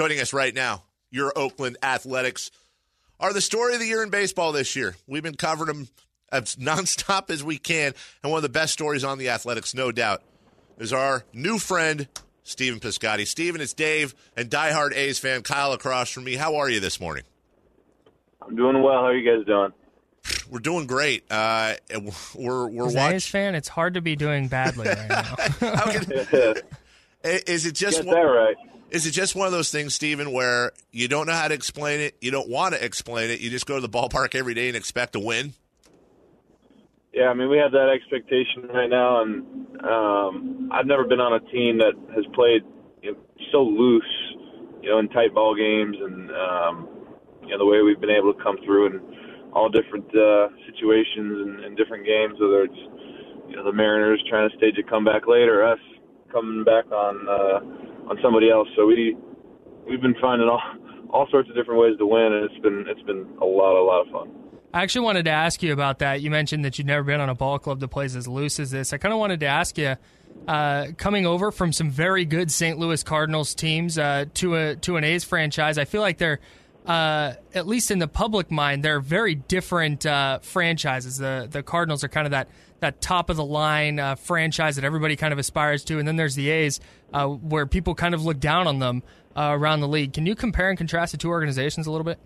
Joining us right now, your Oakland Athletics are the story of the year in baseball this year. We've been covering them as nonstop as we can, and one of the best stories on the Athletics, no doubt, is our new friend Stephen Piscotty. Stephen, it's Dave and diehard A's fan Kyle across from me. How are you this morning? I'm doing well. How are you guys doing? We're doing great. Uh, we're we're A's watching. A's fan, it's hard to be doing badly right now. Can- is it just Get one, that right. Is it just one of those things, Stephen, where you don't know how to explain it, you don't want to explain it, you just go to the ballpark every day and expect to win? Yeah, I mean, we have that expectation right now, and um, I've never been on a team that has played you know, so loose, you know, in tight ball games, and um, you know the way we've been able to come through in all different uh, situations and, and different games, whether it's you know the Mariners trying to stage a comeback late or us coming back on uh, on somebody else. So we we've been finding all all sorts of different ways to win, and it's been it's been a lot a lot of fun. I actually wanted to ask you about that. You mentioned that you've never been on a ball club that plays as loose as this. I kind of wanted to ask you, uh, coming over from some very good St. Louis Cardinals teams uh, to a to an A's franchise, I feel like they're uh, at least in the public mind, they're very different uh, franchises. The the Cardinals are kind of that that top of the line uh, franchise that everybody kind of aspires to, and then there's the A's, uh, where people kind of look down on them uh, around the league. Can you compare and contrast the two organizations a little bit?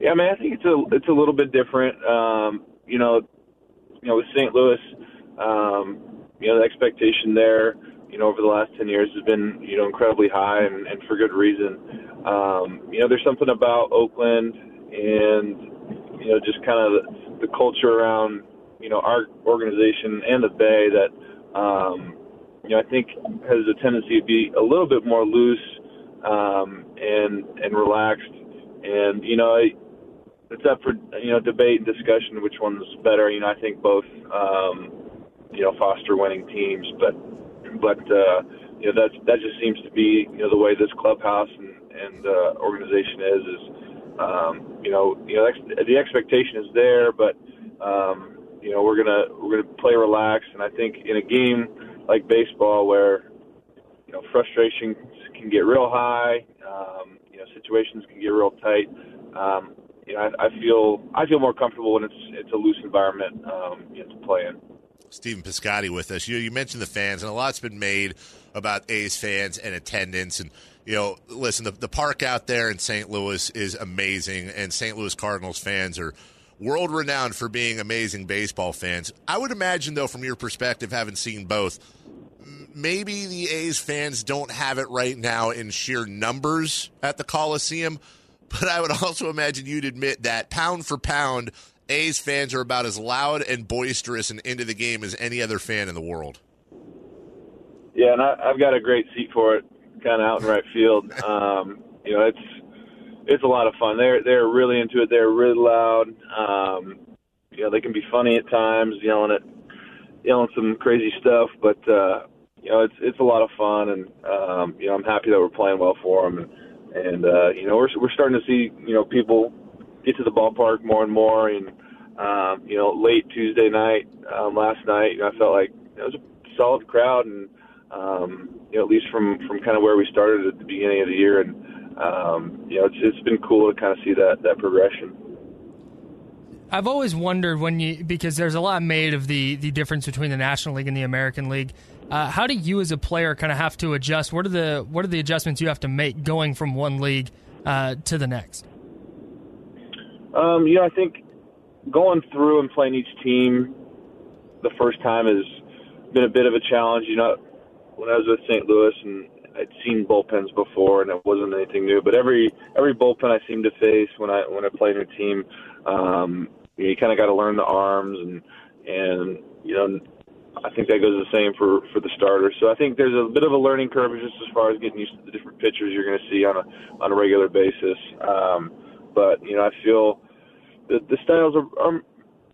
Yeah, I mean, I think it's a it's a little bit different. Um, you know, you know, with St. Louis, um, you know, the expectation there, you know, over the last ten years has been, you know, incredibly high and, and for good reason. Um, you know, there's something about Oakland and you know, just kind of the, the culture around, you know, our organization and the Bay that, um, you know, I think has a tendency to be a little bit more loose um, and and relaxed. And you know, it's up for you know debate and discussion which one's better. You know, I think both um, you know foster winning teams, but but uh, you know that's that just seems to be you know the way this clubhouse and and uh, organization is is um, you know you know the expectation is there, but um, you know we're gonna we're gonna play relaxed, and I think in a game like baseball where you know frustration can get real high, um, you know situations can get real tight. Um, you know, I, I feel I feel more comfortable when it's it's a loose environment um, you know, to play in. Stephen Piscotty with us. You, you mentioned the fans, and a lot's been made about A's fans and attendance. And, you know, listen, the, the park out there in St. Louis is amazing, and St. Louis Cardinals fans are world renowned for being amazing baseball fans. I would imagine, though, from your perspective, having seen both, maybe the A's fans don't have it right now in sheer numbers at the Coliseum, but I would also imagine you'd admit that pound for pound, A's fans are about as loud and boisterous and into the game as any other fan in the world. Yeah, and I, I've got a great seat for it, kind of out in right field. Um, you know, it's it's a lot of fun. They're they're really into it. They're really loud. Um, you know, they can be funny at times, yelling at yelling some crazy stuff, but uh, you know, it's it's a lot of fun, and um, you know, I'm happy that we're playing well for them, and and uh, you know, we're we're starting to see you know people get to the ballpark more and more, and um, you know, late Tuesday night, um, last night, you know, I felt like it was a solid crowd, and um, you know, at least from from kind of where we started at the beginning of the year, and um, you know, it's it's been cool to kind of see that that progression. I've always wondered when you because there's a lot made of the the difference between the National League and the American League. Uh, how do you, as a player, kind of have to adjust? What are the what are the adjustments you have to make going from one league uh, to the next? Um, you know, I think going through and playing each team the first time has been a bit of a challenge. You know, when I was with St. Louis and I'd seen bullpens before, and it wasn't anything new. But every every bullpen I seem to face when I when I play in a team, um, you, kind of got to learn the arms, and and you know, I think that goes the same for for the starters. So I think there's a bit of a learning curve just as far as getting used to the different pitchers you're going to see on a on a regular basis. Um, but you know, I feel the the styles are, are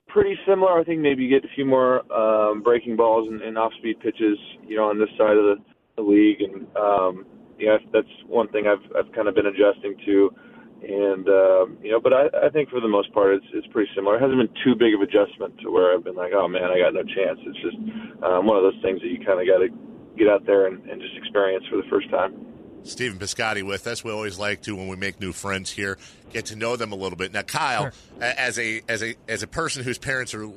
pretty similar. I think maybe you get a few more um, breaking balls and, and off speed pitches, you know, on this side of the, the league, and um, you know, that's one thing I've I've kind of been adjusting to. And um, you know, but I, I think for the most part, it's it's pretty similar. It hasn't been too big of adjustment to where I've been like, oh man, I got no chance. It's just um, one of those things that you kind of got to get out there and, and just experience for the first time. Stephen Piscotty with us. We always like to when we make new friends here, get to know them a little bit. Now, Kyle, sure. as a as a as a person whose parents are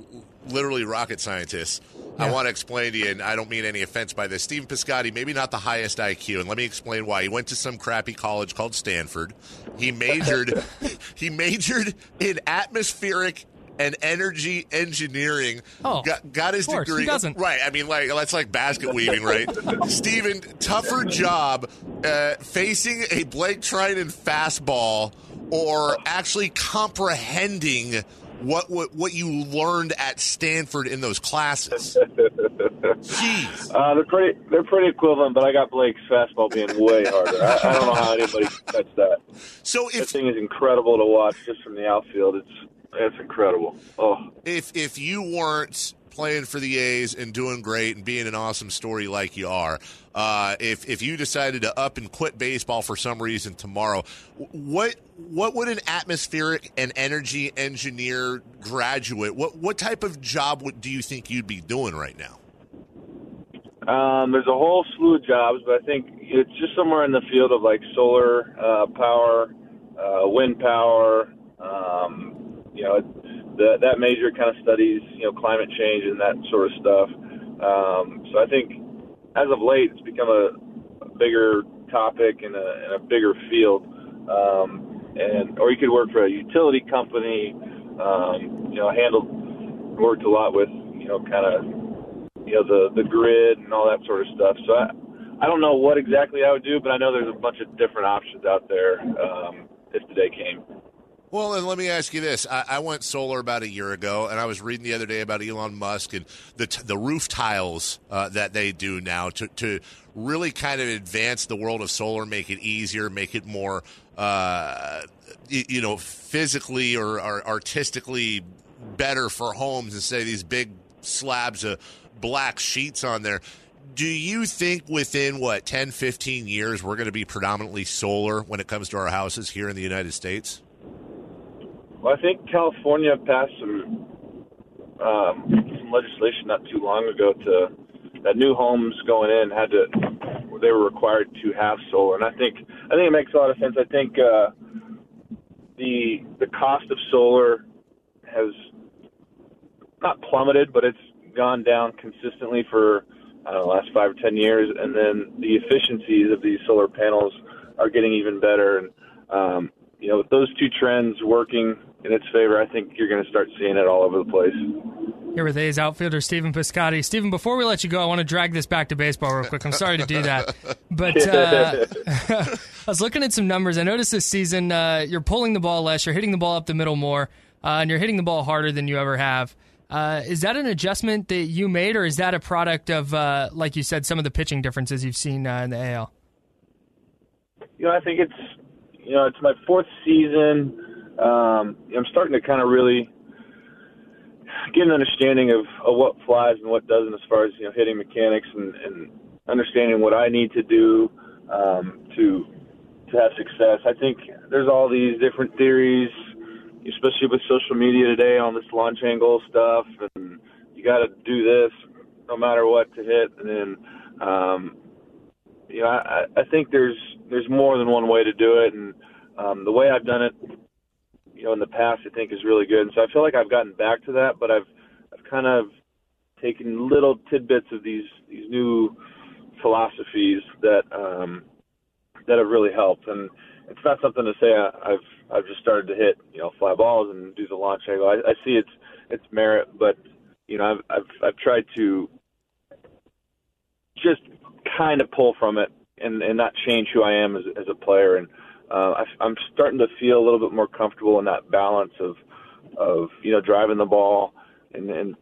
literally rocket scientists, yeah. I want to explain to you, and I don't mean any offense by this. Stephen Piscotty, maybe not the highest IQ, and let me explain why. He went to some crappy college called Stanford. He majored he majored in atmospheric and energy engineering. Oh, got, got his course, degree. doesn't. Right. I mean, like that's like basket weaving, right? Stephen, tougher job uh, facing a Blake Treinen fastball or actually comprehending what, what what you learned at Stanford in those classes. Jeez. Uh, they're pretty they're pretty equivalent, but I got Blake's fastball being way harder. I, I don't know how anybody can touch that. So if that thing is incredible to watch just from the outfield, it's that's incredible. Oh, if if you weren't playing for the A's and doing great and being an awesome story like you are, uh, if if you decided to up and quit baseball for some reason tomorrow, what what would an atmospheric and energy engineer graduate what what type of job would, do you think you'd be doing right now? Um, there's a whole slew of jobs, but I think it's just somewhere in the field of like solar uh, power, uh, wind power, um, you know, that that major kind of studies, you know, climate change and that sort of stuff. Um, so I think as of late, it's become a, a bigger topic and a, and a bigger field. Um, and or you could work for a utility company. Um, you know, handled worked a lot with you know kind of you know the the grid and all that sort of stuff. So I I don't know what exactly I would do, but I know there's a bunch of different options out there um, if the day came. Well, and let me ask you this: I, I, went solar about a year ago, and I was reading the other day about Elon Musk and the t- the roof tiles uh, that they do now to to really kind of advance the world of solar, make it easier, make it more, uh, you, you, know, physically or, or artistically better for homes instead of these big slabs of black sheets on there. Do you think within what 10 15 years we're going to be predominantly solar when it comes to our houses here in the united states well, I think California passed some um, some legislation not too long ago to that new homes going in had to they were required to have solar, and I think I think it makes a lot of sense. I think uh, the the cost of solar has not plummeted, but it's gone down consistently for I don't know, the last five or ten years, and then the efficiencies of these solar panels are getting even better. And um, you know, with those two trends working in its favor, I think you're going to start seeing it all over the place. Here with A's outfielder Stephen Piscotty. Stephen, before we let you go, I want to drag this back to baseball real quick. I'm sorry to do that, but uh, I was looking at some numbers. I noticed this season uh, you're pulling the ball less, you're hitting the ball up the middle more, uh, and you're hitting the ball harder than you ever have. Uh, is that an adjustment that you made, or is that a product of, uh, like you said, some of the pitching differences you've seen uh, in the AL? You know, I think it's you know it's my fourth season um, I'm starting to kind of really get an understanding of, of what flies and what doesn't as far as you know hitting mechanics and, and understanding what I need to do um, to to have success. I think there's all these different theories, especially with social media today on this launch angle stuff, and you got to do this no matter what to hit. And then, um, you know, I, I think there's there's more than one way to do it, and um, the way I've done it you know in the past I think is really good. And so I feel like I've gotten back to that, but I've I've kind of taken little tidbits of these these new philosophies that um, that have really helped. And it's not something to say I, I've I've just started to hit you know fly balls and do the launch angle. I, I see its its merit, but you know I've I've I've tried to just kind of pull from it and and not change who I am as as a player and uh, I, I'm starting to feel a little bit more comfortable in that balance of of you know driving the ball and, and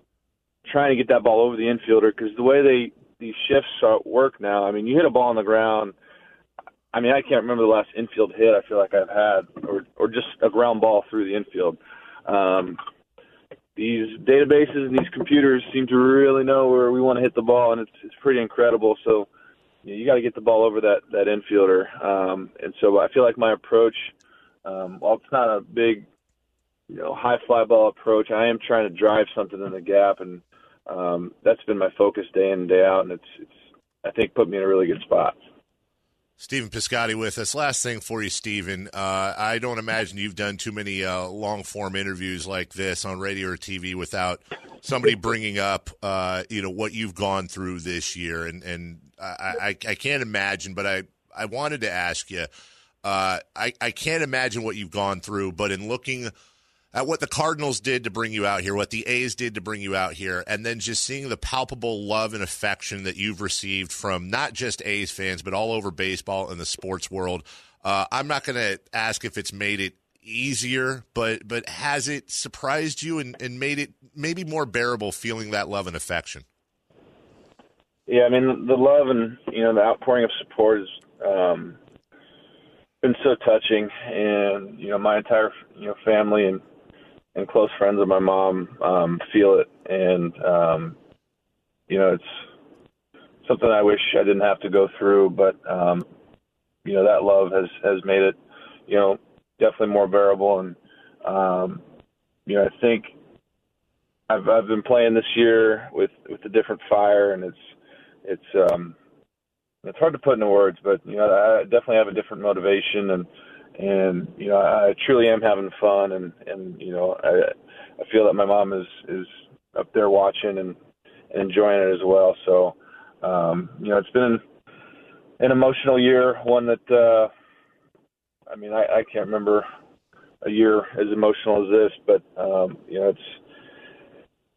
trying to get that ball over the infielder because the way they these shifts work now, I mean, you hit a ball on the ground. I mean, I can't remember the last infield hit I feel like I've had, or or just a ground ball through the infield. Um, these databases and these computers seem to really know where we want to hit the ball, and it's it's pretty incredible. So you, know, you got to get the ball over that that infielder. Um, and so I feel like my approach, um, while it's not a big, you know, high fly ball approach, I am trying to drive something in the gap, and um, that's been my focus day in and day out, and it's it's I think put me in a really good spot. Stephen Piscotty with us. Last thing for you, Stephen. Uh, I don't imagine you've done too many uh, long form interviews like this on radio or TV without somebody bringing up, uh, you know, what you've gone through this year. And, and I, I, I can't imagine, but I, I wanted to ask you. Uh, I, I can't imagine what you've gone through, but in looking – at what the Cardinals did to bring you out here, what the A's did to bring you out here, and then just seeing the palpable love and affection that you've received from not just A's fans, but all over baseball and the sports world. Uh, I'm not going to ask if it's made it easier, but but has it surprised you and, and made it maybe more bearable feeling that love and affection? Yeah, I mean the love and you know the outpouring of support has um, been so touching, and you know my entire you know family and and close friends of my mom um, feel it, and um, you know it's something I wish I didn't have to go through, but um, you know that love has has made it you know definitely more bearable, and um, you know I think I've I've been playing this year with with a different fire, and it's it's um, it's hard to put into words, but you know I definitely have a different motivation and and you know I truly am having fun, and and you know I I feel that my mom is is up there watching and, enjoying it as well. So um, you know it's been an emotional year, one that uh, I mean I, I can't remember a year as emotional as this, but um, you know it's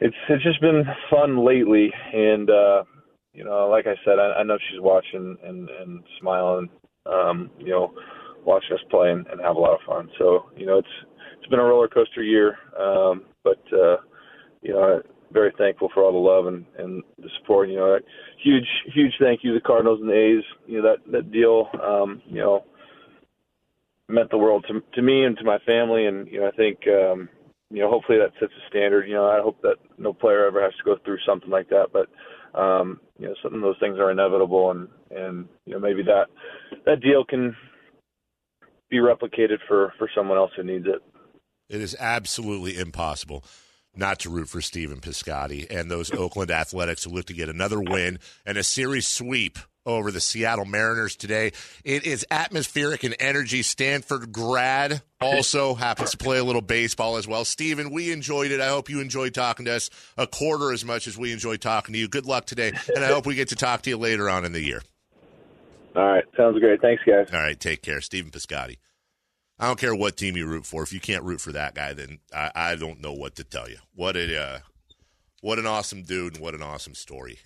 it's it's just been fun lately, and uh, you know like I said I, I know she's watching and and smiling. Um, you know watching us play and, and have a lot of fun. So you know, it's it's been a roller coaster year, um, but uh, you know, very thankful for all the love and, and the support. You know, huge huge thank you to the Cardinals and the A's. You know that that deal, um, you know, meant the world to to me and to my family. And you know, I think um, you know, hopefully that sets a standard. You know, I hope that no player ever has to go through something like that, but um, you know, some of those things are inevitable, and and you know, maybe that that deal can be replicated for for someone else who needs it. It is absolutely impossible not to root for Stephen Piscotty and those Oakland Athletics who look to get another win and a series sweep over the Seattle Mariners today. It is atmospheric and energy. Stanford grad also happens to play a little baseball as well. Stephen, we enjoyed it. I hope you enjoyed talking to us a quarter as much as we enjoyed talking to you. Good luck today, and I hope we get to talk to you later on in the year. All right. Sounds great. Thanks, guys. All right. Take care. Stephen Piscotty. I don't care what team you root for. If you can't root for that guy, then I, I don't know what to tell you. What a uh, what an awesome dude and what an awesome story.